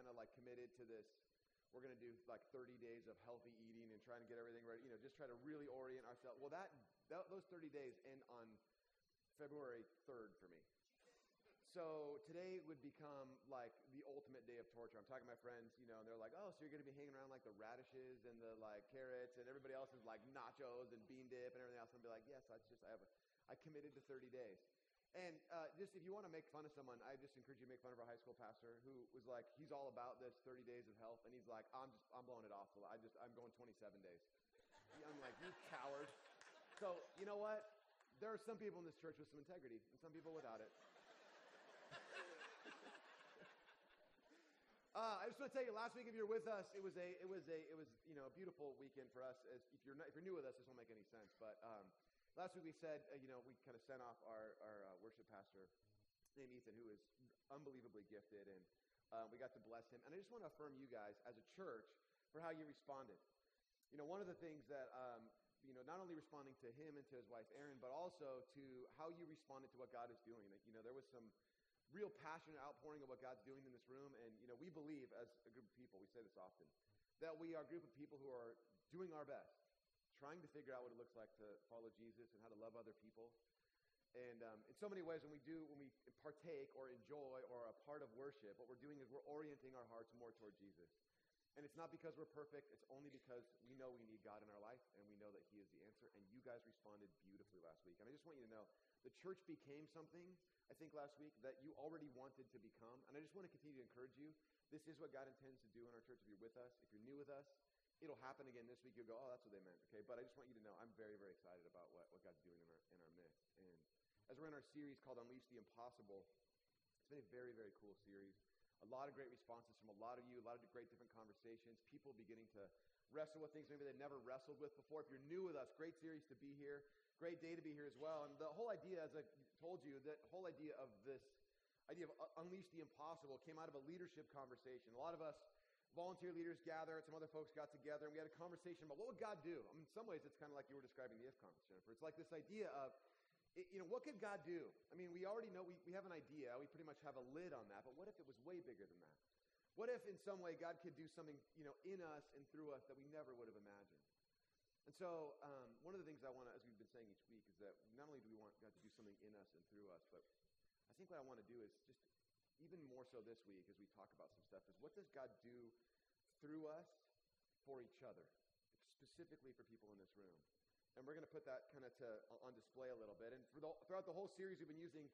kind of like committed to this. We're going to do like 30 days of healthy eating and trying to get everything ready. You know, just try to really orient ourselves. Well, that, that those 30 days end on February 3rd for me. So today would become like the ultimate day of torture. I'm talking to my friends, you know, and they're like, "Oh, so you're going to be hanging around like the radishes and the like carrots, and everybody else is like nachos and bean dip and everything else." And I'll be like, "Yes, I just I have a, I committed to 30 days." And uh, just if you want to make fun of someone, I just encourage you to make fun of our high school pastor who was like, he's all about this 30 days of health, and he's like, I'm just I'm blowing it off. I just I'm going 27 days. I'm like, you coward. So you know what? There are some people in this church with some integrity, and some people without it. Uh, I just want to tell you, last week if you're with us, it was a, it was a, it was you know a beautiful weekend for us. As if you're not, if you're new with us, this won't make any sense. But um, last week we said, uh, you know, we kind of sent off our our uh, worship pastor named Ethan, who is unbelievably gifted, and uh, we got to bless him. And I just want to affirm you guys as a church for how you responded. You know, one of the things that um, you know, not only responding to him and to his wife Erin, but also to how you responded to what God is doing. That you know, there was some real passionate outpouring of what God's doing in this room. And, you know, we believe as a group of people, we say this often, that we are a group of people who are doing our best, trying to figure out what it looks like to follow Jesus and how to love other people. And um, in so many ways, when we do, when we partake or enjoy or are a part of worship, what we're doing is we're orienting our hearts more toward Jesus. And it's not because we're perfect, it's only because we know we need God in our life and we know that He is the answer. And you guys responded beautifully last week. And I just want you to know the church became something, I think last week, that you already wanted to become. And I just want to continue to encourage you. This is what God intends to do in our church if you're with us. If you're new with us, it'll happen again this week. You'll go, oh, that's what they meant. Okay. But I just want you to know I'm very, very excited about what, what God's doing in our, in our midst. And as we're in our series called Unleash the Impossible, it's been a very, very cool series. A lot of great responses from a lot of you, a lot of great different conversations, people beginning to wrestle with things maybe they've never wrestled with before. If you're new with us, great series to be here. Great day to be here as well. And the whole idea, as I told you, the whole idea of this idea of uh, unleash the impossible came out of a leadership conversation. A lot of us volunteer leaders gather, some other folks got together, and we had a conversation about what would God do? I mean, in some ways, it's kind of like you were describing the If conference, Jennifer. It's like this idea of you know, what could God do? I mean, we already know, we, we have an idea, we pretty much have a lid on that, but what if it was way bigger than that? What if in some way God could do something, you know, in us and through us that we never would have imagined? And so um, one of the things I want to, as we've been saying each week, is that not only do we want God to do something in us and through us, but I think what I want to do is just even more so this week as we talk about some stuff is what does God do through us for each other, specifically for people in this room? And we're going to put that kind of to, on display a little bit. And the, throughout the whole series, we've been using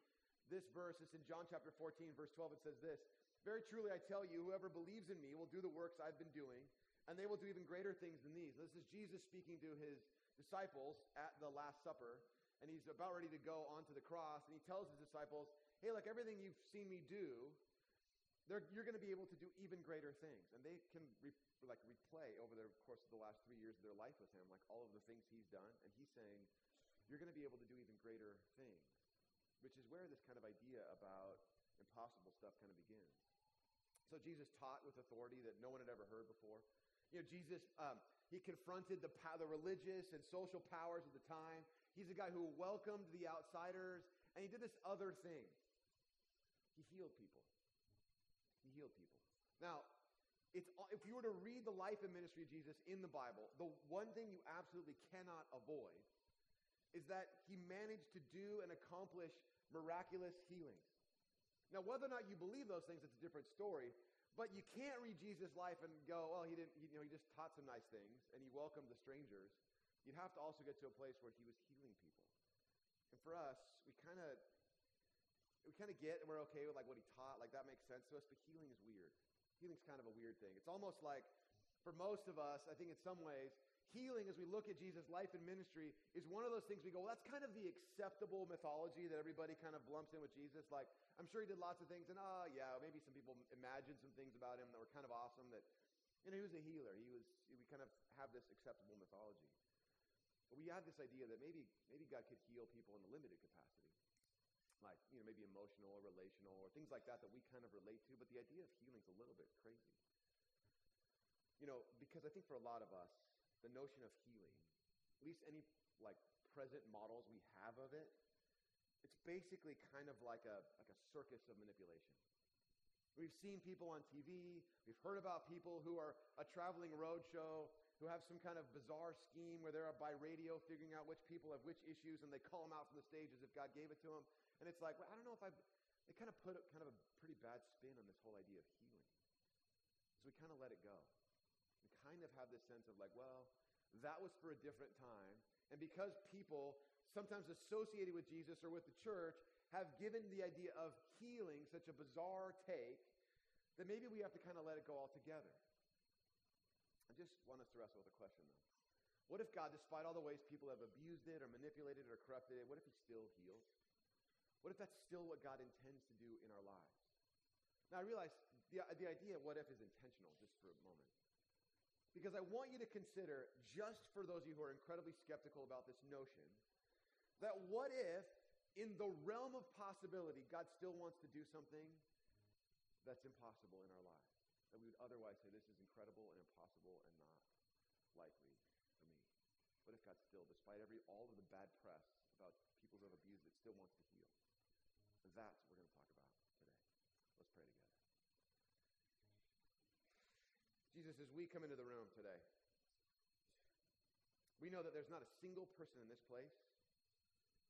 this verse. It's in John chapter 14, verse 12. It says this Very truly, I tell you, whoever believes in me will do the works I've been doing, and they will do even greater things than these. This is Jesus speaking to his disciples at the Last Supper, and he's about ready to go onto the cross, and he tells his disciples, Hey, like everything you've seen me do, you're going to be able to do even greater things. And they can re- like replay over the course of the last three years of their life with him, like all of the things he's done. And he's saying, you're going to be able to do even greater things, which is where this kind of idea about impossible stuff kind of begins. So Jesus taught with authority that no one had ever heard before. You know, Jesus, um, he confronted the, the religious and social powers of the time. He's a guy who welcomed the outsiders, and he did this other thing. He healed people. He healed people. Now, it's, if you were to read the life and ministry of Jesus in the Bible, the one thing you absolutely cannot avoid is that he managed to do and accomplish miraculous healings. Now, whether or not you believe those things, it's a different story. But you can't read Jesus' life and go, well, he didn't, you know, he just taught some nice things and he welcomed the strangers. You'd have to also get to a place where he was healing people. And for us, we kind of we kind of get and we're okay with like what he taught, like that makes sense to us, but healing is weird. Healing's kind of a weird thing. It's almost like, for most of us, I think in some ways, healing, as we look at Jesus' life and ministry, is one of those things we go, well, that's kind of the acceptable mythology that everybody kind of lumps in with Jesus. Like, I'm sure he did lots of things, and oh, yeah, maybe some people imagined some things about him that were kind of awesome. That, you know, he was a healer. He was, we kind of have this acceptable mythology. But we have this idea that maybe, maybe God could heal people in a limited capacity like you know maybe emotional or relational or things like that that we kind of relate to but the idea of healing is a little bit crazy you know because i think for a lot of us the notion of healing at least any like present models we have of it it's basically kind of like a like a circus of manipulation We've seen people on TV. We've heard about people who are a traveling roadshow who have some kind of bizarre scheme where they're up by radio figuring out which people have which issues and they call them out from the stage as if God gave it to them. And it's like, well, I don't know if I, they kind of put a, kind of a pretty bad spin on this whole idea of healing. So we kind of let it go. We kind of have this sense of like, well, that was for a different time. And because people, sometimes associated with Jesus or with the church, have given the idea of healing such a bizarre take, that maybe we have to kind of let it go altogether. I just want us to wrestle with a question, though. What if God, despite all the ways people have abused it or manipulated it or corrupted it, what if He still heals? What if that's still what God intends to do in our lives? Now, I realize the, the idea what if is intentional, just for a moment. Because I want you to consider, just for those of you who are incredibly skeptical about this notion, that what if, in the realm of possibility, God still wants to do something that's impossible in our lives? that we would otherwise say, this is incredible and impossible and not likely for me. What if God still, despite every all of the bad press about people who have abused it, still wants to heal? That's what we're going to talk about today. Let's pray together. Jesus, as we come into the room today, we know that there's not a single person in this place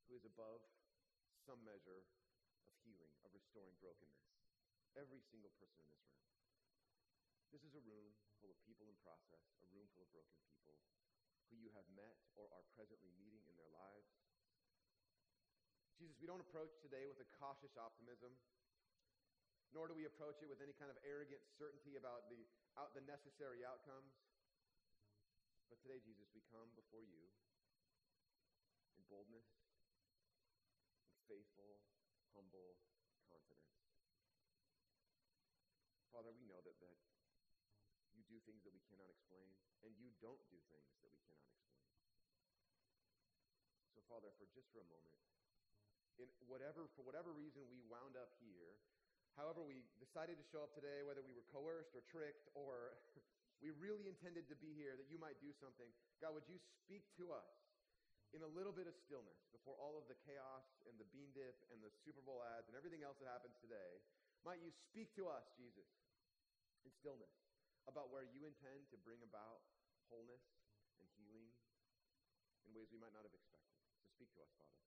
who is above some measure of healing, of restoring brokenness. Every single person in this room. This is a room full of people in process, a room full of broken people who you have met or are presently meeting in their lives. Jesus, we don't approach today with a cautious optimism, nor do we approach it with any kind of arrogant certainty about the, out, the necessary outcomes. But today, Jesus, we come before you in boldness, in faithful, humble confidence. Father, we know that, that you do things that we cannot explain, and you don't do things that we cannot explain. So, Father, for just for a moment, in whatever, for whatever reason we wound up here, however we decided to show up today, whether we were coerced or tricked or we really intended to be here, that you might do something, God, would you speak to us in a little bit of stillness before all of the chaos and the bean dip and the Super Bowl ads and everything else that happens today? Might you speak to us, Jesus, in stillness? about where you intend to bring about wholeness and healing in ways we might not have expected. So speak to us, Father,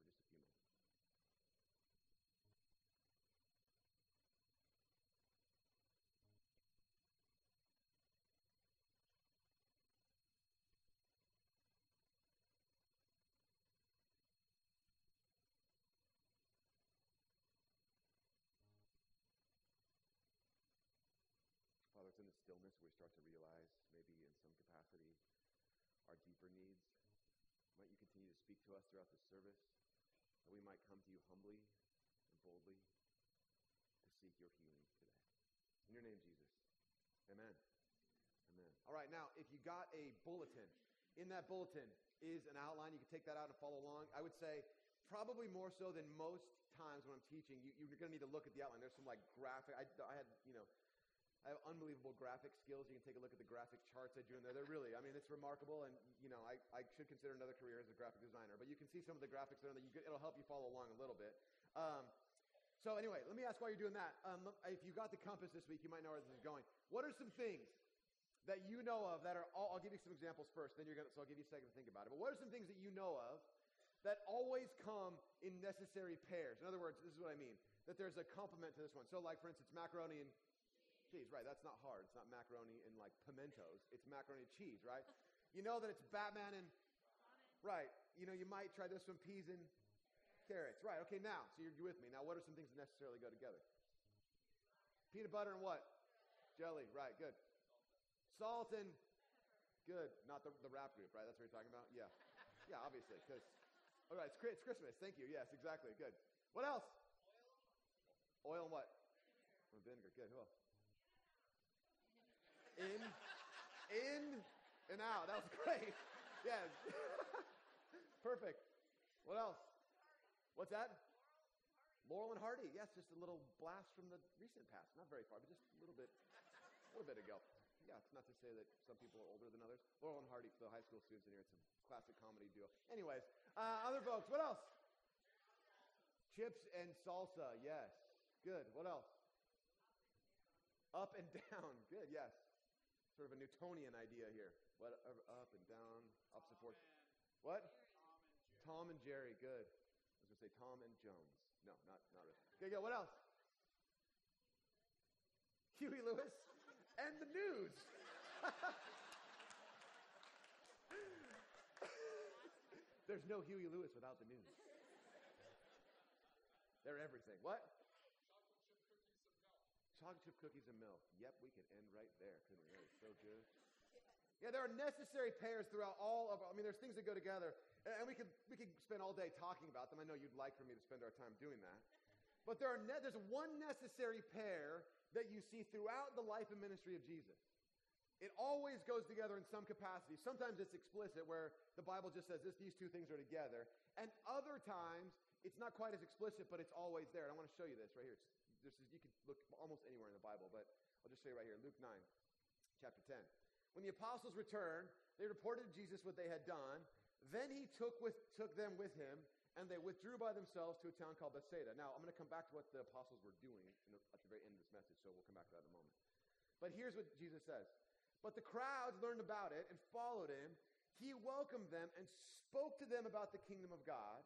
where we start to realize, maybe in some capacity, our deeper needs. Might you continue to speak to us throughout this service, that we might come to you humbly and boldly to seek your healing today. In your name, Jesus. Amen. Amen. All right, now, if you got a bulletin, in that bulletin is an outline. You can take that out and follow along. I would say probably more so than most times when I'm teaching, you, are going to need to look at the outline. There's some like graphic. I, I had, you know, I have unbelievable graphic skills. You can take a look at the graphic charts I drew in there. They're really, I mean, it's remarkable. And, you know, I, I should consider another career as a graphic designer. But you can see some of the graphics there. You it'll help you follow along a little bit. Um, so anyway, let me ask why you're doing that. Um, if you got the compass this week, you might know where this is going. What are some things that you know of that are, all, I'll give you some examples first, then you're going to, so I'll give you a second to think about it. But what are some things that you know of that always come in necessary pairs? In other words, this is what I mean, that there's a complement to this one. So like, for instance, macaroni and cheese, right? That's not hard. It's not macaroni and like pimentos. It's macaroni and cheese, right? You know that it's Batman and right. You know, you might try this one, peas and carrots, right? Okay, now, so you're with me. Now, what are some things that necessarily go together? Peanut butter and what? Jelly, right? Good. Salt and good. Not the, the rap group, right? That's what you're talking about. Yeah, yeah, obviously, because all right, it's, it's Christmas. Thank you. Yes, exactly. Good. What else? Oil and what? Vinegar. Good. Who else? In, in, and out. That was great. Yes. Perfect. What else? What's that? Laurel and Hardy. Yes, just a little blast from the recent past. Not very far, but just a little bit, a little bit ago. Yeah, it's not to say that some people are older than others. Laurel and Hardy, for the high school students in here, it's a classic comedy duo. Anyways, uh, other folks, what else? Chips and salsa. Yes. Good. What else? Up and down. Good, yes. Sort of a Newtonian idea here. What uh, up and down, opposite force. What? Tom and Jerry. Good. I was gonna say Tom and Jones. No, not not really. Okay, go. What else? Huey Lewis and the news. There's no Huey Lewis without the news. They're everything. What? Chocolate chip cookies and milk. Yep, we could end right there, couldn't we? That is so good. Yeah, there are necessary pairs throughout all of. I mean, there's things that go together, and we could we could spend all day talking about them. I know you'd like for me to spend our time doing that, but there are ne- there's one necessary pair that you see throughout the life and ministry of Jesus. It always goes together in some capacity. Sometimes it's explicit, where the Bible just says this, these two things are together. And other times, it's not quite as explicit, but it's always there. And I want to show you this right here. It's, this is, you can look almost anywhere in the Bible, but I'll just show you right here. Luke 9, chapter 10. When the apostles returned, they reported to Jesus what they had done. Then he took, with, took them with him, and they withdrew by themselves to a town called Bethsaida. Now, I'm going to come back to what the apostles were doing the, at the very end of this message, so we'll come back to that in a moment. But here's what Jesus says but the crowds learned about it and followed him. He welcomed them and spoke to them about the kingdom of God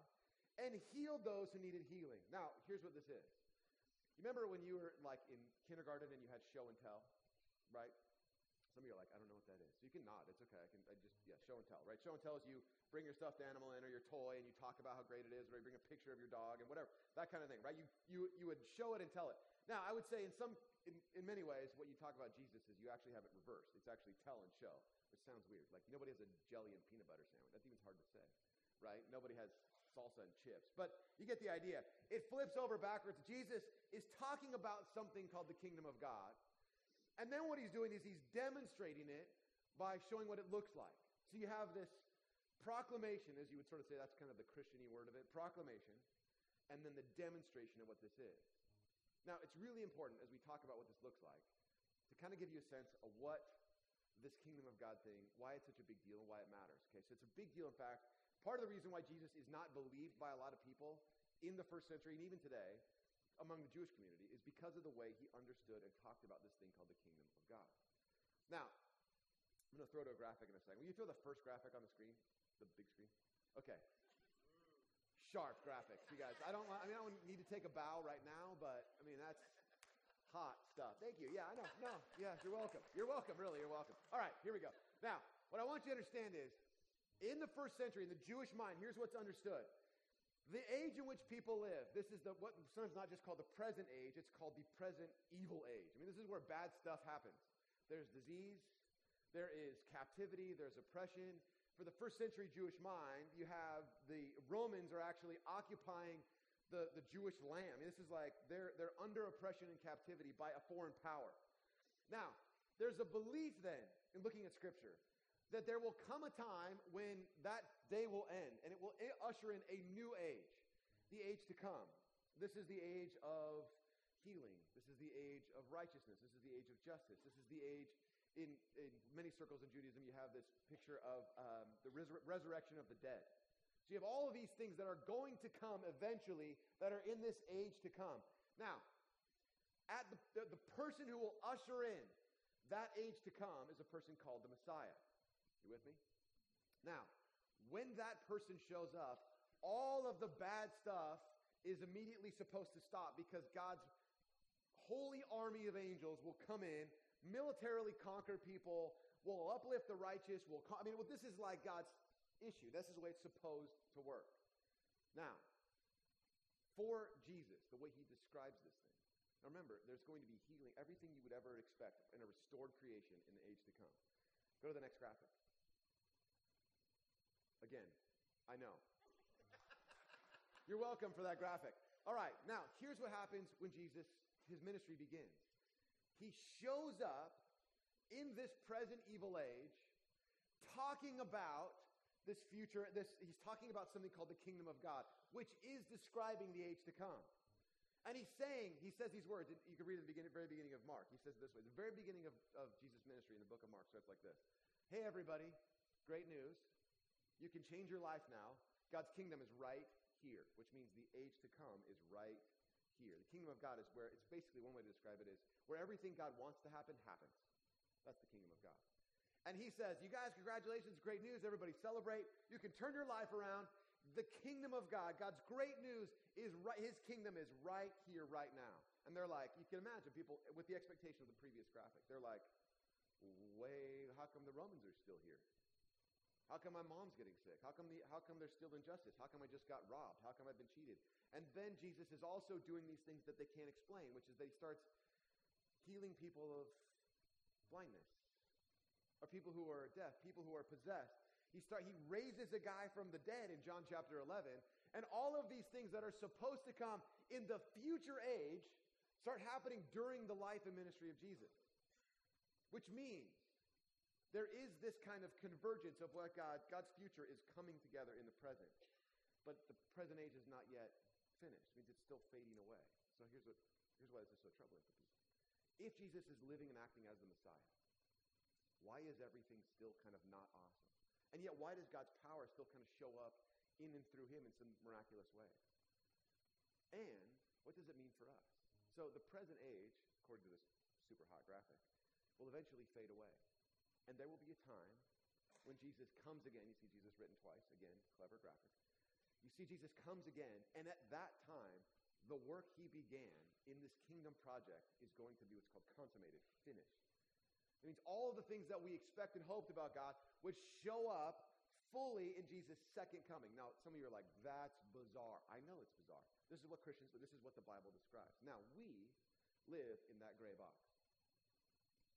and healed those who needed healing. Now, here's what this is. You remember when you were like in kindergarten and you had show and tell, right? Some of you are like, I don't know what that is. You can nod. It's okay. I can I just, yeah, show and tell, right? Show and tell is you bring your stuffed animal in or your toy and you talk about how great it is, or you bring a picture of your dog and whatever, that kind of thing, right? You, you, you would show it and tell it. Now, I would say in some, in, in many ways, what you talk about Jesus is you actually have it reversed. It's actually tell and show, which sounds weird. Like nobody has a jelly and peanut butter sandwich. That's even hard to say, right? Nobody has salsa and chips. But you get the idea. It flips over backwards. Jesus is talking about something called the kingdom of God. And then what he's doing is he's demonstrating it by showing what it looks like. So you have this proclamation, as you would sort of say, that's kind of the Christiany word of it, proclamation, and then the demonstration of what this is. Now, it's really important as we talk about what this looks like to kind of give you a sense of what this kingdom of God thing, why it's such a big deal and why it matters. Okay, so it's a big deal. In fact, part of the reason why Jesus is not believed by a lot of people in the first century and even today among the Jewish community is because of the way he understood and talked about this thing called the kingdom of God. Now, I'm going to throw to a graphic in a second. Will you throw the first graphic on the screen? The big screen? Okay. Sharp graphics, you guys. I don't. I mean, I don't need to take a bow right now, but I mean that's hot stuff. Thank you. Yeah, I know. No, yeah, you're welcome. You're welcome. Really, you're welcome. All right, here we go. Now, what I want you to understand is, in the first century, in the Jewish mind, here's what's understood: the age in which people live. This is the what sometimes not just called the present age; it's called the present evil age. I mean, this is where bad stuff happens. There's disease. There is captivity. There's oppression for the first century Jewish mind, you have the Romans are actually occupying the, the Jewish land. I mean, this is like they're, they're under oppression and captivity by a foreign power. Now, there's a belief then, in looking at Scripture, that there will come a time when that day will end and it will usher in a new age, the age to come. This is the age of healing. This is the age of righteousness. This is the age of justice. This is the age in, in many circles in Judaism, you have this picture of um, the resur- resurrection of the dead. So you have all of these things that are going to come eventually that are in this age to come. Now, at the, the, the person who will usher in that age to come is a person called the Messiah. You with me? Now, when that person shows up, all of the bad stuff is immediately supposed to stop because God's holy army of angels will come in militarily conquer people, will uplift the righteous, will con- I mean, well, this is like God's issue. This is the way it's supposed to work. Now, for Jesus, the way he describes this thing. Now remember, there's going to be healing, everything you would ever expect in a restored creation in the age to come. Go to the next graphic. Again, I know. You're welcome for that graphic. All right, now here's what happens when Jesus, his ministry begins. He shows up in this present evil age talking about this future this he's talking about something called the kingdom of god which is describing the age to come. And he's saying he says these words you can read at the beginning, very beginning of mark. He says it this way the very beginning of, of jesus ministry in the book of mark starts like this. Hey everybody great news you can change your life now god's kingdom is right here which means the age to come is right here. The kingdom of God is where it's basically one way to describe it is where everything God wants to happen happens. That's the kingdom of God. And he says, You guys, congratulations, great news. Everybody celebrate. You can turn your life around. The kingdom of God, God's great news is right, his kingdom is right here, right now. And they're like, you can imagine people with the expectation of the previous graphic. They're like, wait, how come the Romans are still here? How come my mom's getting sick? How come, the, how come there's still injustice? How come I just got robbed? How come I've been cheated? And then Jesus is also doing these things that they can't explain, which is that he starts healing people of blindness, or people who are deaf, people who are possessed. He, start, he raises a guy from the dead in John chapter 11. And all of these things that are supposed to come in the future age start happening during the life and ministry of Jesus. Which means there is this kind of convergence of what God, God's future is coming together in the present. But the present age is not yet finished. It means it's still fading away. So here's, what, here's why this is so troubling for people. If Jesus is living and acting as the Messiah, why is everything still kind of not awesome? And yet, why does God's power still kind of show up in and through him in some miraculous way? And what does it mean for us? So the present age, according to this super hot graphic, will eventually fade away. And there will be a time when Jesus comes again. You see Jesus written twice. Again, clever graphic. You see Jesus comes again, and at that time, the work he began in this kingdom project is going to be what's called consummated, finished. It means all of the things that we expect and hoped about God would show up fully in Jesus' second coming. Now, some of you are like, that's bizarre. I know it's bizarre. This is what Christians, but this is what the Bible describes. Now, we live in that gray box.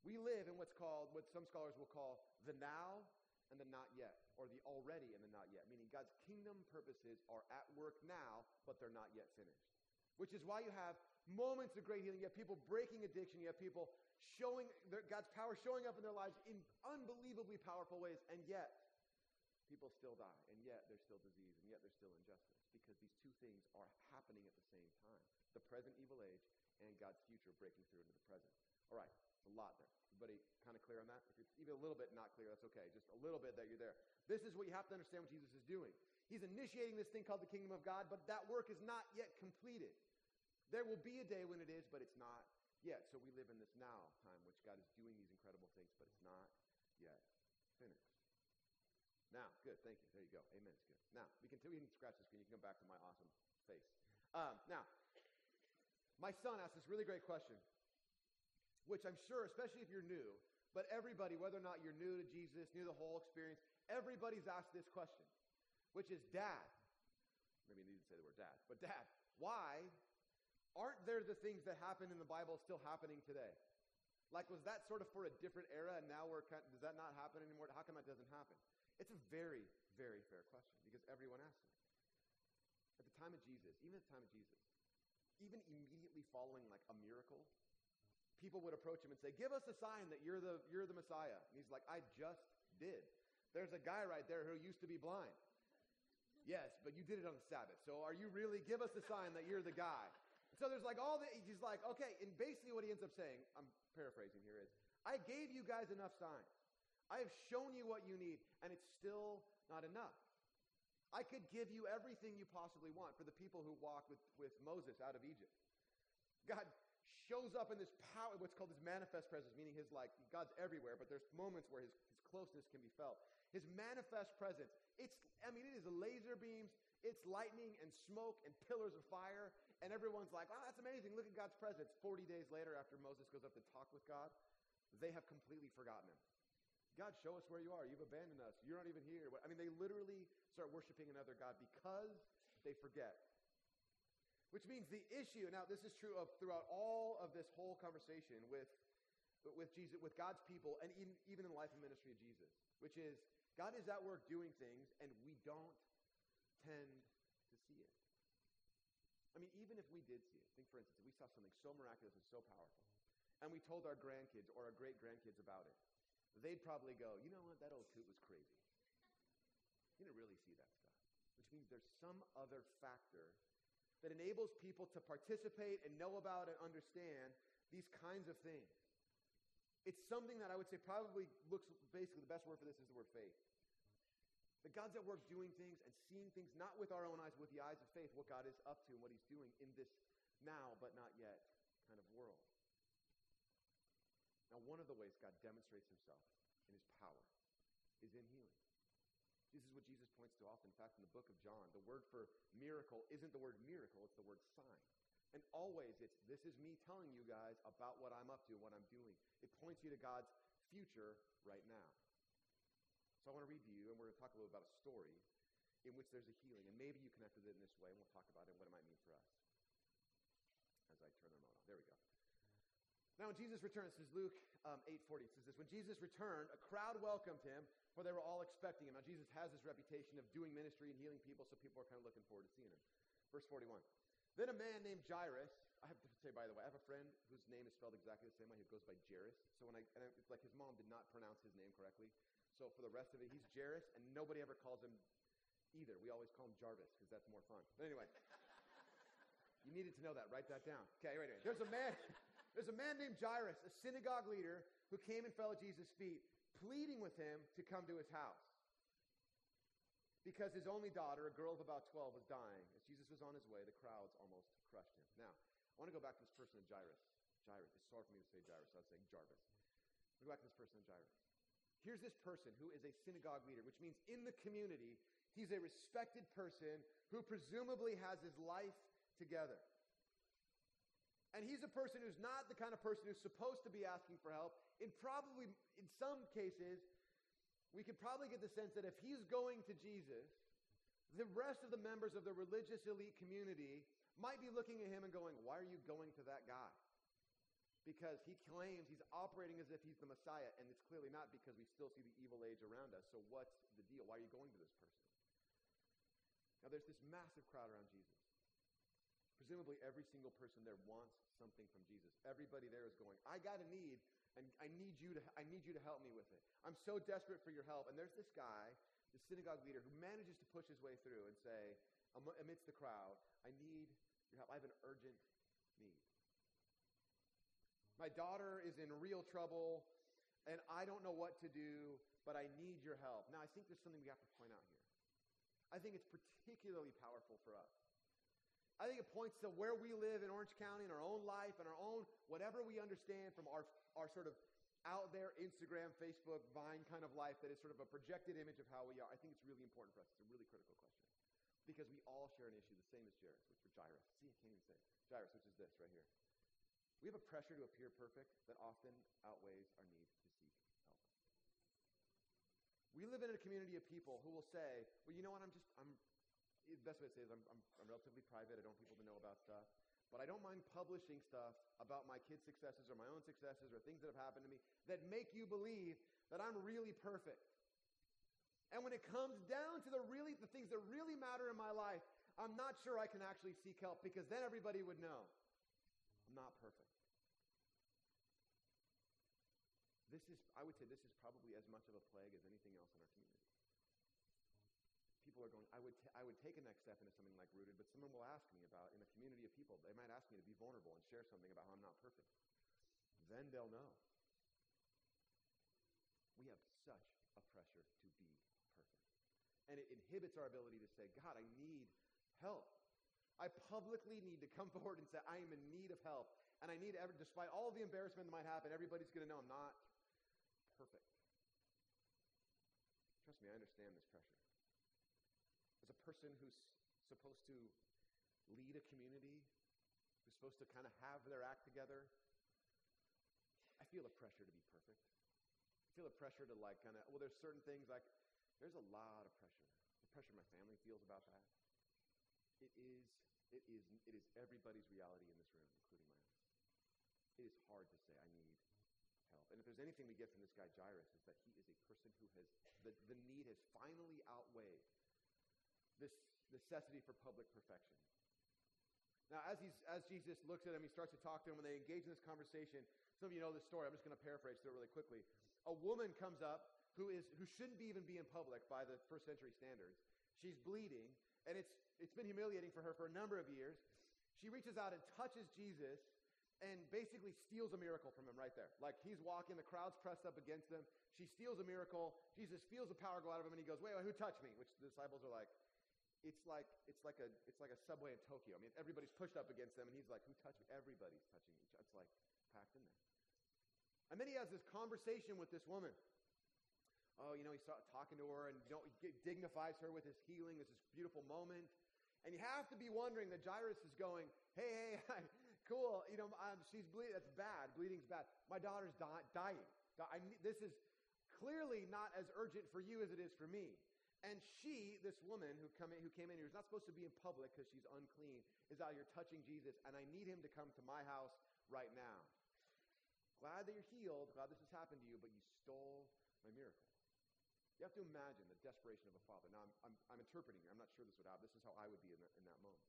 We live in what's called, what some scholars will call the now and the not yet, or the already and the not yet, meaning God's kingdom purposes are at work now, but they're not yet finished. Which is why you have moments of great healing. You have people breaking addiction. You have people showing their, God's power showing up in their lives in unbelievably powerful ways, and yet people still die, and yet there's still disease, and yet there's still injustice, because these two things are happening at the same time. The present evil age and God's future breaking through into the present. All right, a lot there. Everybody kind of clear on that? If you're even a little bit not clear, that's okay. Just a little bit that you're there. This is what you have to understand what Jesus is doing. He's initiating this thing called the kingdom of God, but that work is not yet completed. There will be a day when it is, but it's not yet. So we live in this now time, which God is doing these incredible things, but it's not yet finished. Now, good, thank you. There you go. Amen. It's good. Now, we can, we can scratch the screen. You can come back to my awesome face. Um, now, my son asked this really great question which I'm sure, especially if you're new, but everybody, whether or not you're new to Jesus, new to the whole experience, everybody's asked this question, which is, Dad, maybe you need to say the word dad, but Dad, why aren't there the things that happen in the Bible still happening today? Like, was that sort of for a different era, and now we're does that not happen anymore? How come that doesn't happen? It's a very, very fair question because everyone asks it. At the time of Jesus, even at the time of Jesus, even immediately following like a miracle, people would approach him and say, Give us a sign that you're the, you're the Messiah. And he's like, I just did. There's a guy right there who used to be blind. Yes, but you did it on the Sabbath. So are you really, give us a sign that you're the guy. So there's like all the, he's like, okay, and basically what he ends up saying, I'm paraphrasing here is, I gave you guys enough signs. I have shown you what you need, and it's still not enough. I could give you everything you possibly want for the people who walked with, with Moses out of Egypt. God shows up in this power, what's called his manifest presence, meaning his like, God's everywhere, but there's moments where his, his closeness can be felt. His manifest presence, it's, I mean, it is laser beams, it's lightning and smoke and pillars of fire, and everyone's like, wow, that's amazing. Look at God's presence. 40 days later, after Moses goes up to talk with God, they have completely forgotten him. God, show us where you are. You've abandoned us. You're not even here. I mean, they literally start worshiping another God because they forget. Which means the issue, now this is true of throughout all of this whole conversation with, with Jesus, with God's people, and in, even in the life and ministry of Jesus, which is God is at work doing things, and we don't tend to see it. I mean, even if we did see it, think for instance, if we saw something so miraculous and so powerful, and we told our grandkids or our great grandkids about it, they'd probably go, you know what, that old coot was crazy. You didn't really see that stuff. Which means there's some other factor that enables people to participate and know about and understand these kinds of things. It's something that I would say probably looks basically the best word for this is the word faith. That God's at work doing things and seeing things not with our own eyes, but with the eyes of faith, what God is up to and what He's doing in this now but not yet kind of world. Now, one of the ways God demonstrates himself in his power is in healing. This is what Jesus points to often. In fact, in the book of John, the word for miracle isn't the word miracle, it's the word sign. And always it's, this is me telling you guys about what I'm up to, what I'm doing. It points you to God's future right now. So I want to read to you, and we're going to talk a little about a story in which there's a healing. And maybe you connected it in this way, and we'll talk about it and what it might mean for us. As I turn the remote on. There we go. Now, when Jesus returns, this is Luke um, 8.40. It says this, When Jesus returned, a crowd welcomed him, for they were all expecting him. Now, Jesus has this reputation of doing ministry and healing people, so people are kind of looking forward to seeing him. Verse 41. Then a man named Jairus, I have to say, by the way, I have a friend whose name is spelled exactly the same way. He goes by Jairus. So when I, and it's like his mom did not pronounce his name correctly. So for the rest of it, he's Jairus, and nobody ever calls him either. We always call him Jarvis because that's more fun. But anyway, you needed to know that. Write that down. Okay, wait, wait. There's a man. There's a man named Jairus, a synagogue leader, who came and fell at Jesus' feet, pleading with him to come to his house. Because his only daughter, a girl of about 12, was dying. As Jesus was on his way, the crowds almost crushed him. Now, I want to go back to this person, Jairus. Jairus. It's hard for me to say Jairus, I was saying Jarvis. Go back to this person, Jairus. Here's this person who is a synagogue leader, which means in the community, he's a respected person who presumably has his life together. And he's a person who's not the kind of person who's supposed to be asking for help. In probably, in some cases, we could probably get the sense that if he's going to Jesus, the rest of the members of the religious elite community might be looking at him and going, Why are you going to that guy? Because he claims he's operating as if he's the Messiah, and it's clearly not because we still see the evil age around us. So, what's the deal? Why are you going to this person? Now, there's this massive crowd around Jesus. Presumably, every single person there wants something from Jesus. Everybody there is going, I got a need, and I need you to, I need you to help me with it. I'm so desperate for your help. And there's this guy, the synagogue leader, who manages to push his way through and say, amidst the crowd, I need your help. I have an urgent need. My daughter is in real trouble, and I don't know what to do, but I need your help. Now, I think there's something we have to point out here. I think it's particularly powerful for us I think it points to where we live in Orange County in our own life and our own, whatever we understand from our, our sort of out there Instagram, Facebook, Vine kind of life that is sort of a projected image of how we are. I think it's really important for us. It's a really critical question. Because we all share an issue, the same as Jairus, which for Jairus. See, I can't even say Jairus, which is this right here. We have a pressure to appear perfect that often outweighs our need to seek help. We live in a community of people who will say, well, you know what, I'm just, I'm the best way to say it is I'm, I'm, I'm relatively private. I don't want people to know about stuff. But I don't mind publishing stuff about my kids' successes or my own successes or things that have happened to me that make you believe that I'm really perfect. And when it comes down to the really the things that really matter in my life, I'm not sure I can actually seek help because then everybody would know I'm not perfect. This is, I would say, this is probably as much of a plague as anything else in our community people are going, I would, t- I would take a next step into something like Rooted, but someone will ask me about, in a community of people, they might ask me to be vulnerable and share something about how I'm not perfect. Then they'll know. We have such a pressure to be perfect. And it inhibits our ability to say, God, I need help. I publicly need to come forward and say, I am in need of help. And I need, ever, despite all the embarrassment that might happen, everybody's going to know I'm not perfect. Trust me, I understand this pressure person who's supposed to lead a community, who's supposed to kind of have their act together, I feel a pressure to be perfect. I feel a pressure to like kind of, well, there's certain things like, there's a lot of pressure. The pressure my family feels about that. It is, it is, it is everybody's reality in this room, including my own. It is hard to say, I need help. And if there's anything we get from this guy Jairus, is that he is a person who has, the, the need has finally outweighed this necessity for public perfection. Now, as, he's, as Jesus looks at him, he starts to talk to him, and they engage in this conversation. Some of you know this story. I'm just going to paraphrase through it really quickly. A woman comes up who, is, who shouldn't be even be in public by the first century standards. She's bleeding, and it's, it's been humiliating for her for a number of years. She reaches out and touches Jesus and basically steals a miracle from him right there. Like he's walking, the crowd's pressed up against him. She steals a miracle. Jesus feels the power go out of him, and he goes, Wait, wait who touched me? Which the disciples are like, it's like it's like a it's like a subway in Tokyo. I mean, everybody's pushed up against them, and he's like, "Who touched me?" Everybody's touching each. other. It's like packed in there. And then he has this conversation with this woman. Oh, you know, he's talking to her and you know, he dignifies her with his healing. It's this beautiful moment. And you have to be wondering that Jairus is going, hey, hey, cool. You know, um, she's bleeding. That's bad. Bleeding's bad. My daughter's di- dying. This is clearly not as urgent for you as it is for me. And she, this woman who, come in, who came in here, who's not supposed to be in public because she's unclean, is out here touching Jesus, and I need him to come to my house right now. Glad that you're healed, glad this has happened to you, but you stole my miracle. You have to imagine the desperation of a father. Now, I'm, I'm, I'm interpreting here. I'm not sure this would happen. This is how I would be in, the, in that moment.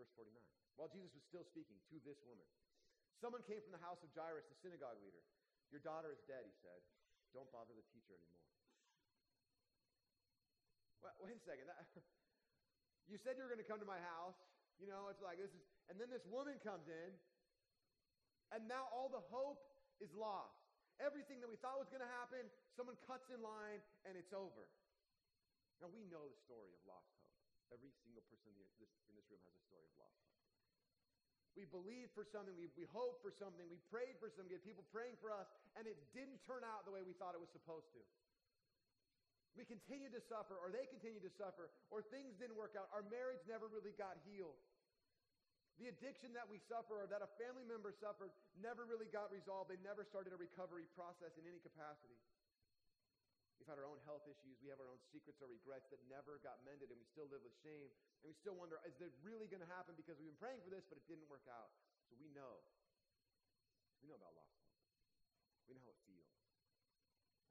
Verse 49. While Jesus was still speaking to this woman, someone came from the house of Jairus, the synagogue leader. Your daughter is dead, he said. Don't bother the teacher anymore. Wait a second. That, you said you were going to come to my house. You know, it's like this is, and then this woman comes in, and now all the hope is lost. Everything that we thought was going to happen, someone cuts in line and it's over. Now, we know the story of lost hope. Every single person in this, in this room has a story of lost hope. We believed for something, we, we hoped for something, we prayed for something, we had people praying for us, and it didn't turn out the way we thought it was supposed to. We continued to suffer, or they continued to suffer, or things didn't work out. Our marriage never really got healed. The addiction that we suffer or that a family member suffered never really got resolved. They never started a recovery process in any capacity. We've had our own health issues. We have our own secrets or regrets that never got mended, and we still live with shame. And we still wonder, is it really going to happen because we've been praying for this, but it didn't work out? So we know. We know about hope. We know how it feels.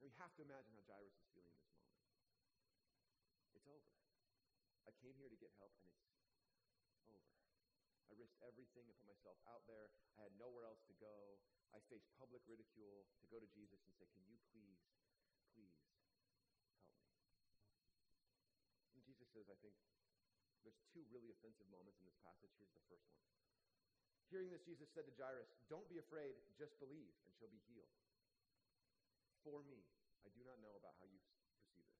And we have to imagine how Jairus is feeling this moment. It's over. I came here to get help, and it's over. I risked everything and put myself out there. I had nowhere else to go. I faced public ridicule to go to Jesus and say, Can you please, please help me? And Jesus says, I think there's two really offensive moments in this passage. Here's the first one. Hearing this, Jesus said to Jairus, Don't be afraid, just believe, and she'll be healed. For me, I do not know about how you perceive it.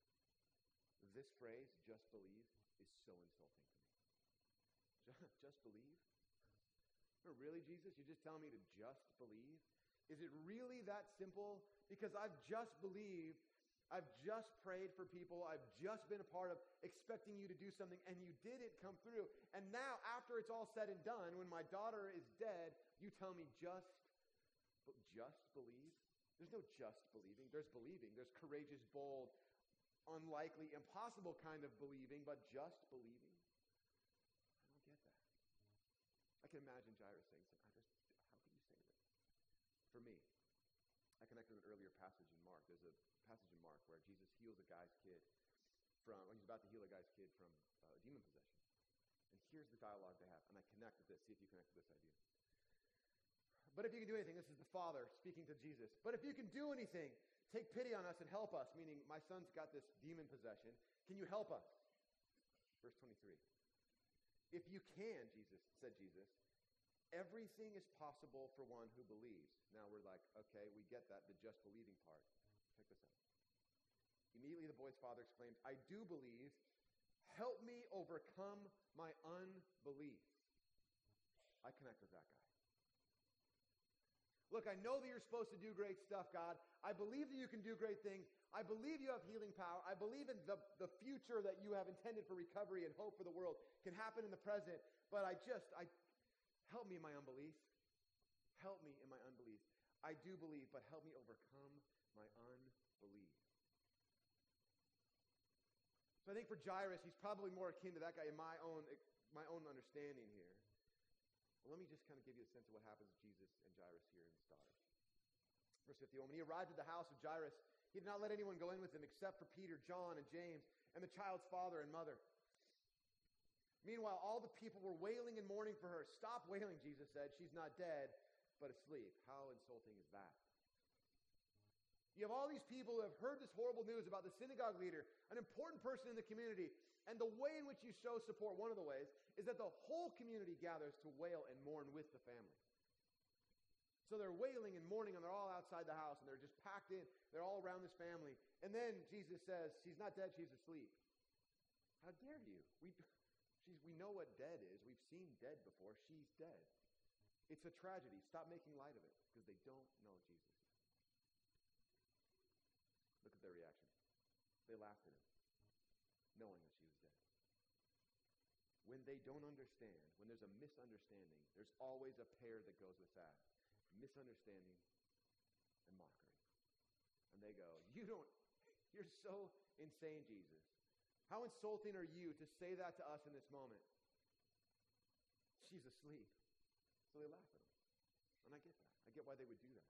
This phrase, just believe, is so insulting to me. Just believe? Really, Jesus? You're just telling me to just believe? Is it really that simple? Because I've just believed, I've just prayed for people, I've just been a part of expecting you to do something, and you didn't come through. And now, after it's all said and done, when my daughter is dead, you tell me just, just believe? There's no just believing. There's believing. There's courageous, bold, unlikely, impossible kind of believing, but just believing. I don't get that. I can imagine Jairus saying, I just, how could you say this? For me, I connected an earlier passage in Mark. There's a passage in Mark where Jesus heals a guy's kid from, well, he's about to heal a guy's kid from uh, demon possession. And here's the dialogue they have. And I connect with this. See if you connect with this idea. But if you can do anything, this is the Father speaking to Jesus. But if you can do anything, take pity on us and help us, meaning my son's got this demon possession. Can you help us? Verse 23. If you can, Jesus, said Jesus, everything is possible for one who believes. Now we're like, okay, we get that, the just believing part. Check this out. Immediately the boy's father exclaimed, I do believe. Help me overcome my unbelief. I connect with that guy. Look, I know that you're supposed to do great stuff, God. I believe that you can do great things. I believe you have healing power. I believe in the, the future that you have intended for recovery and hope for the world can happen in the present. But I just, I help me in my unbelief. Help me in my unbelief. I do believe, but help me overcome my unbelief. So I think for Jairus, he's probably more akin to that guy in my own, my own understanding here. Well, let me just kind of give you a sense of what happens with Jesus and Jairus here in his daughter. Verse 51, when he arrived at the house of Jairus, he did not let anyone go in with him except for Peter, John, and James, and the child's father and mother. Meanwhile, all the people were wailing and mourning for her. Stop wailing, Jesus said. She's not dead, but asleep. How insulting is that? You have all these people who have heard this horrible news about the synagogue leader, an important person in the community, and the way in which you show support, one of the ways, is that the whole community gathers to wail and mourn with the family. So they're wailing and mourning, and they're all outside the house, and they're just packed in. They're all around this family. And then Jesus says, She's not dead, she's asleep. How dare you? We, she's, we know what dead is. We've seen dead before. She's dead. It's a tragedy. Stop making light of it because they don't know Jesus. Look at their reaction. They laughed at knowing that she was dead. When they don't understand, when there's a misunderstanding, there's always a pair that goes with that misunderstanding and mockery. And they go, You don't, you're so insane, Jesus. How insulting are you to say that to us in this moment? She's asleep. So they laugh at him. And I get that. I get why they would do that.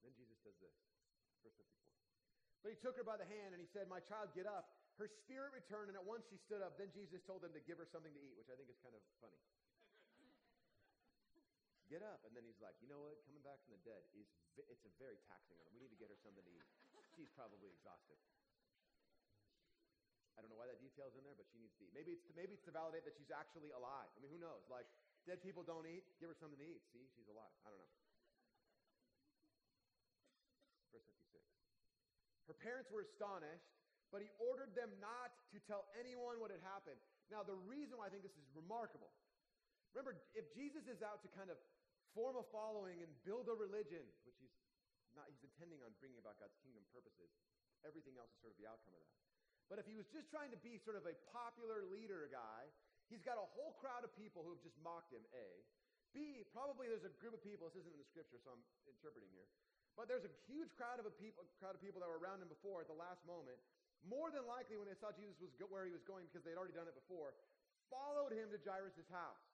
Then Jesus does this. Verse 54. But he took her by the hand and he said, My child, get up. Her spirit returned, and at once she stood up. Then Jesus told them to give her something to eat, which I think is kind of funny. get up. And then he's like, You know what? Coming back from the dead is it's a very taxing on her. We need to get her something to eat. She's probably exhausted. I don't know why that detail's in there, but she needs to eat. Maybe it's to, maybe it's to validate that she's actually alive. I mean, who knows? Like, dead people don't eat. Give her something to eat. See, she's alive. I don't know. Verse 56. Her parents were astonished, but he ordered them not to tell anyone what had happened. Now, the reason why I think this is remarkable remember, if Jesus is out to kind of form a following and build a religion, which he's not, he's intending on bringing about God's kingdom purposes, everything else is sort of the outcome of that. But if he was just trying to be sort of a popular leader guy, he's got a whole crowd of people who have just mocked him, A. B, probably there's a group of people, this isn't in the scripture, so I'm interpreting here, but there's a huge crowd of, people, crowd of people that were around him before at the last moment. More than likely, when they saw Jesus was go- where he was going because they'd already done it before, followed him to Jairus' house.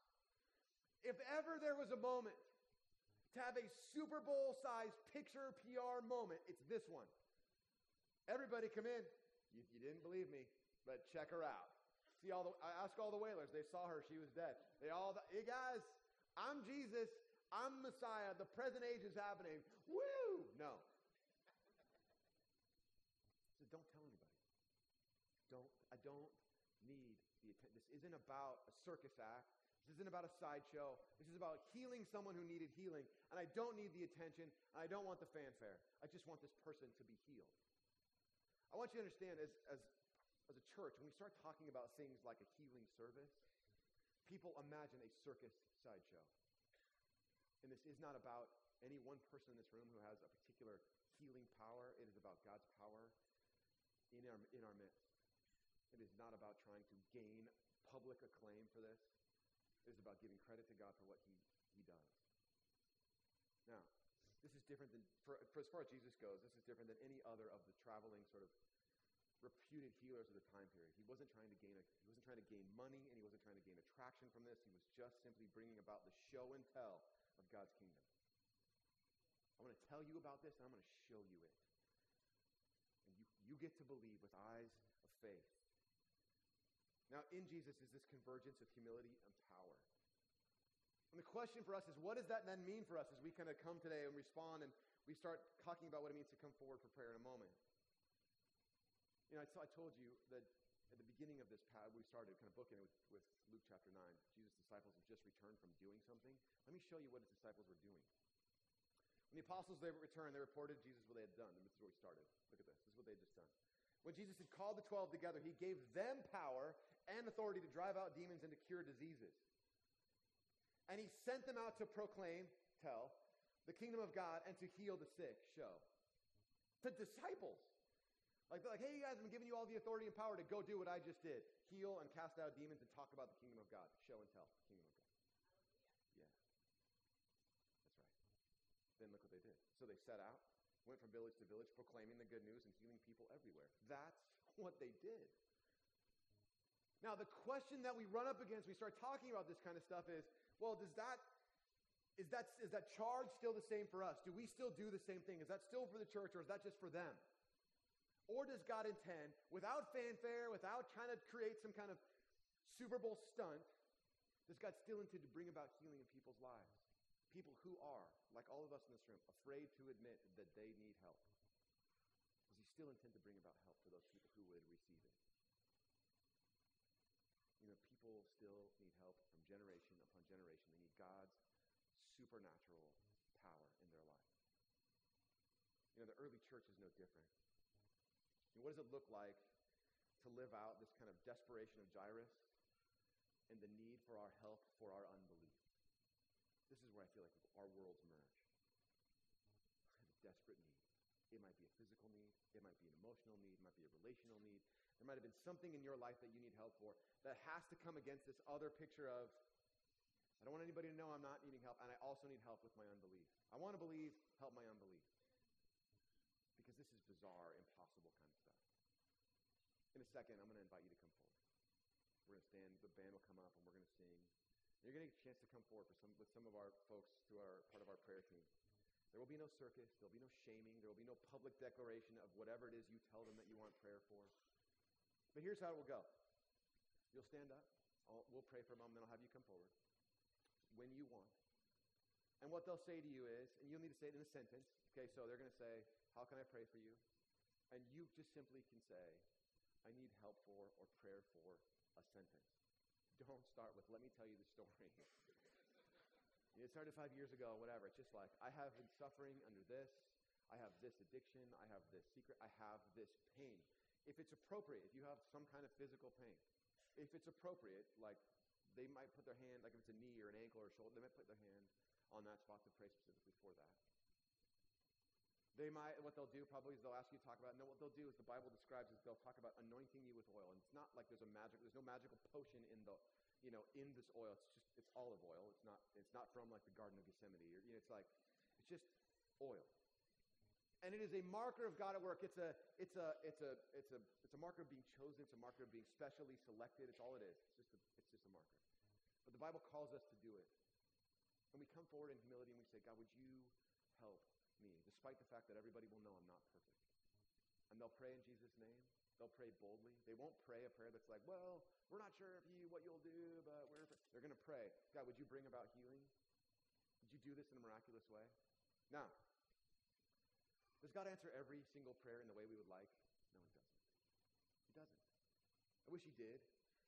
If ever there was a moment to have a Super Bowl sized picture PR moment, it's this one. Everybody come in. You, you didn't believe me, but check her out. See all the, I ask all the wailers. They saw her. She was dead. They all, hey guys, I'm Jesus. I'm Messiah. The present age is happening. Woo! No. So don't tell anybody. Don't, I don't need the attention. This isn't about a circus act. This isn't about a sideshow. This is about healing someone who needed healing. And I don't need the attention, and I don't want the fanfare. I just want this person to be healed. I want you to understand as, as, as a church, when we start talking about things like a healing service, people imagine a circus sideshow. And this is not about any one person in this room who has a particular healing power. It is about God's power in our, in our midst. It is not about trying to gain public acclaim for this. Is about giving credit to God for what he, he does. Now, this is different than, for, for as far as Jesus goes, this is different than any other of the traveling sort of reputed healers of the time period. He wasn't trying to gain a, he wasn't trying to gain money and he wasn't trying to gain attraction from this. He was just simply bringing about the show and tell of God's kingdom. I'm going to tell you about this and I'm going to show you it. And you, you get to believe with eyes of faith. Now, in Jesus is this convergence of humility and power. And the question for us is, what does that then mean for us as we kind of come today and respond and we start talking about what it means to come forward for prayer in a moment? You know, I, I told you that at the beginning of this pad, we started kind of booking it with, with Luke chapter 9. Jesus' disciples have just returned from doing something. Let me show you what his disciples were doing. When the apostles they returned, they reported Jesus what they had done. And this is where we started. Look at this. This is what they had just done. When Jesus had called the twelve together, he gave them power and authority to drive out demons and to cure diseases. And he sent them out to proclaim, tell, the kingdom of God and to heal the sick, show. To disciples. Like, like, hey, you guys, I'm giving you all the authority and power to go do what I just did heal and cast out demons and talk about the kingdom of God. Show and tell, kingdom of God. Yeah. That's right. Then look what they did. So they set out, went from village to village, proclaiming the good news and healing people everywhere. That's what they did. Now, the question that we run up against, we start talking about this kind of stuff is well, does that is that is that charge still the same for us? Do we still do the same thing? Is that still for the church or is that just for them? Or does God intend, without fanfare, without trying to create some kind of Super Bowl stunt, does God still intend to bring about healing in people's lives? People who are, like all of us in this room, afraid to admit that they need help. Does he still intend to bring about help for those people who would receive it? People still need help from generation upon generation. They need God's supernatural power in their life. You know, the early church is no different. what does it look like to live out this kind of desperation of Jairus and the need for our help for our unbelief. This is where I feel like our worlds merge. Desperate need. It might be a physical need. It might be an emotional need. It might be a relational need. There might have been something in your life that you need help for that has to come against this other picture of, I don't want anybody to know I'm not needing help, and I also need help with my unbelief. I want to believe, help my unbelief. Because this is bizarre, impossible kind of stuff. In a second, I'm going to invite you to come forward. We're going to stand, the band will come up, and we're going to sing. You're going to get a chance to come forward for some, with some of our folks who are part of our prayer team. There will be no circus. There will be no shaming. There will be no public declaration of whatever it is you tell them that you want prayer for. But here's how it will go. You'll stand up. I'll, we'll pray for a moment, then I'll have you come forward when you want. And what they'll say to you is, and you'll need to say it in a sentence. Okay, so they're going to say, How can I pray for you? And you just simply can say, I need help for or prayer for a sentence. Don't start with, Let me tell you the story. it started five years ago, whatever. It's just like, I have been suffering under this. I have this addiction. I have this secret. I have this pain. If it's appropriate, if you have some kind of physical pain, if it's appropriate, like they might put their hand, like if it's a knee or an ankle or a shoulder, they might put their hand on that spot to pray specifically for that. They might, what they'll do probably is they'll ask you to talk about, no, what they'll do is the Bible describes is they'll talk about anointing you with oil. And it's not like there's a magic, there's no magical potion in the, you know, in this oil. It's just, it's olive oil. It's not, it's not from like the Garden of Gethsemane or, you know, it's like, it's just oil. And it is a marker of God at work. It's a, it's a, it's a, it's a, it's a marker of being chosen. It's a marker of being specially selected. It's all it is. It's just a, it's just a marker. But the Bible calls us to do it. And we come forward in humility and we say, God, would you help me, despite the fact that everybody will know I'm not perfect. And they'll pray in Jesus' name. They'll pray boldly. They won't pray a prayer that's like, well, we're not sure if you what you'll do, but we're they're going to pray. God, would you bring about healing? Would you do this in a miraculous way? Now, does God answer every single prayer in the way we would like? No, he doesn't. He doesn't. I wish he did.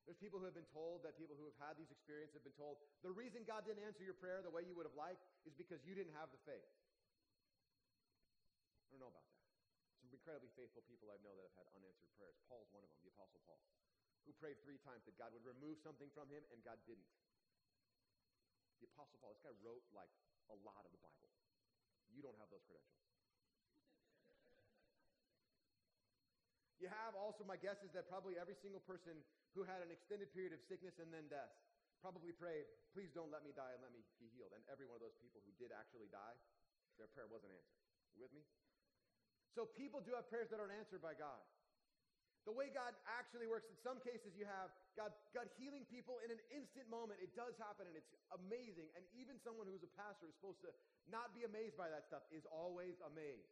There's people who have been told that people who have had these experiences have been told the reason God didn't answer your prayer the way you would have liked is because you didn't have the faith. I don't know about that. Some incredibly faithful people I know that have had unanswered prayers. Paul's one of them, the Apostle Paul, who prayed three times that God would remove something from him, and God didn't. The Apostle Paul, this guy wrote like a lot of the Bible. You don't have those credentials. You have also, my guess is that probably every single person who had an extended period of sickness and then death probably prayed, please don't let me die and let me be healed. And every one of those people who did actually die, their prayer wasn't answered. You with me? So people do have prayers that aren't answered by God. The way God actually works, in some cases you have God, God healing people in an instant moment. It does happen and it's amazing. And even someone who's a pastor is supposed to not be amazed by that stuff is always amazed.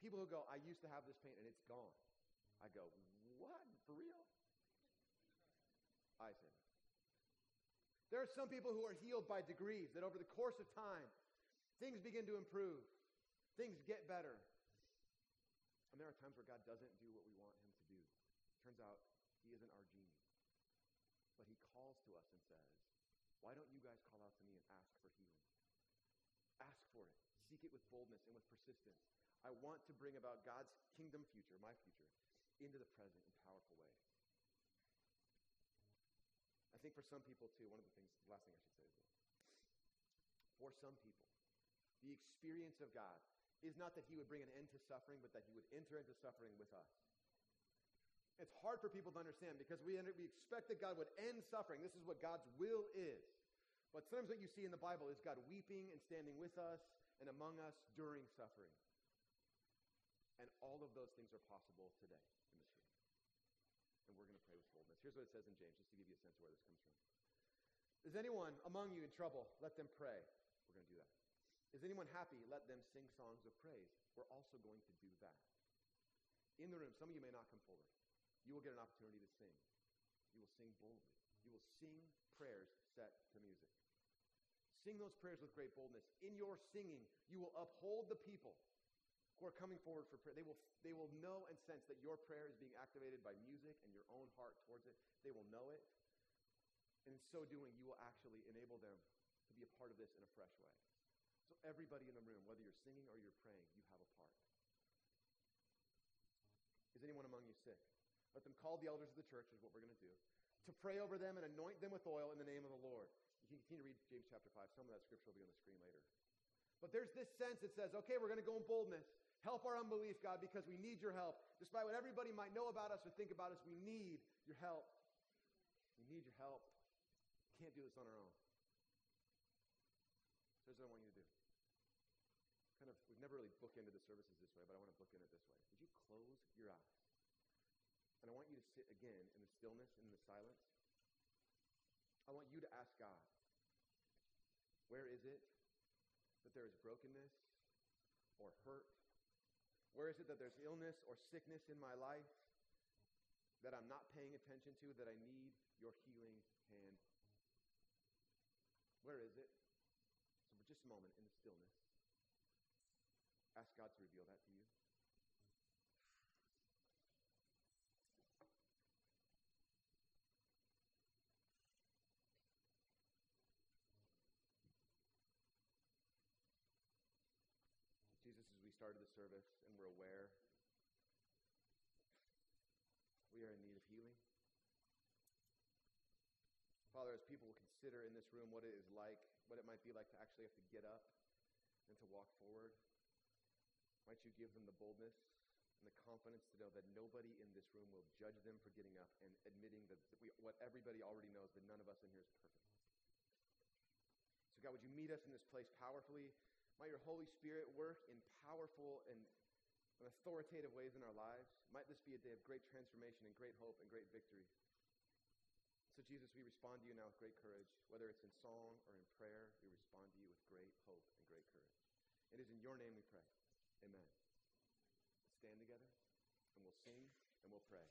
People who go, I used to have this pain and it's gone. I go, what? For real? I say There are some people who are healed by degrees, that over the course of time, things begin to improve, things get better. And there are times where God doesn't do what we want him to do. Turns out he isn't our genie. But he calls to us and says, Why don't you guys call out to me and ask for healing? Ask for it. Seek it with boldness and with persistence. I want to bring about God's kingdom future, my future, into the present in powerful ways. I think for some people, too, one of the things, the last thing I should say is. For some people, the experience of God is not that he would bring an end to suffering, but that he would enter into suffering with us. It's hard for people to understand because we, we expect that God would end suffering. This is what God's will is. But sometimes what you see in the Bible is God weeping and standing with us and among us during suffering. And all of those things are possible today in this room. And we're going to pray with boldness. Here's what it says in James, just to give you a sense of where this comes from. Is anyone among you in trouble? Let them pray. We're going to do that. Is anyone happy? Let them sing songs of praise. We're also going to do that. In the room, some of you may not come forward. You will get an opportunity to sing. You will sing boldly. You will sing prayers set to music. Sing those prayers with great boldness. In your singing, you will uphold the people who are coming forward for prayer. They will, they will know and sense that your prayer is being activated by music and your own heart towards it. They will know it. And in so doing, you will actually enable them to be a part of this in a fresh way. So, everybody in the room, whether you're singing or you're praying, you have a part. Is anyone among you sick? Let them call the elders of the church, is what we're going to do, to pray over them and anoint them with oil in the name of the Lord. You can continue to read James chapter 5. Some of that scripture will be on the screen later. But there's this sense that says, okay, we're going to go in boldness. Help our unbelief, God, because we need your help. Despite what everybody might know about us or think about us, we need your help. We need your help. We can't do this on our own. So here's what I want you to do. Kind of, we've never really bookended the services this way, but I want to bookend it this way. Would you close your eyes? And I want you to sit again in the stillness and in the silence. I want you to ask God, where is it that there is brokenness or hurt? Where is it that there's illness or sickness in my life that I'm not paying attention to, that I need your healing hand? Where is it? So, for just a moment in the stillness, ask God to reveal that to you. Started the service and we're aware we are in need of healing. Father, as people will consider in this room what it is like, what it might be like to actually have to get up and to walk forward, might you give them the boldness and the confidence to know that nobody in this room will judge them for getting up and admitting that we, what everybody already knows, that none of us in here is perfect. So, God, would you meet us in this place powerfully? Might your Holy Spirit work in powerful and authoritative ways in our lives. Might this be a day of great transformation and great hope and great victory. So, Jesus, we respond to you now with great courage. Whether it's in song or in prayer, we respond to you with great hope and great courage. It is in your name we pray. Amen. Stand together and we'll sing and we'll pray.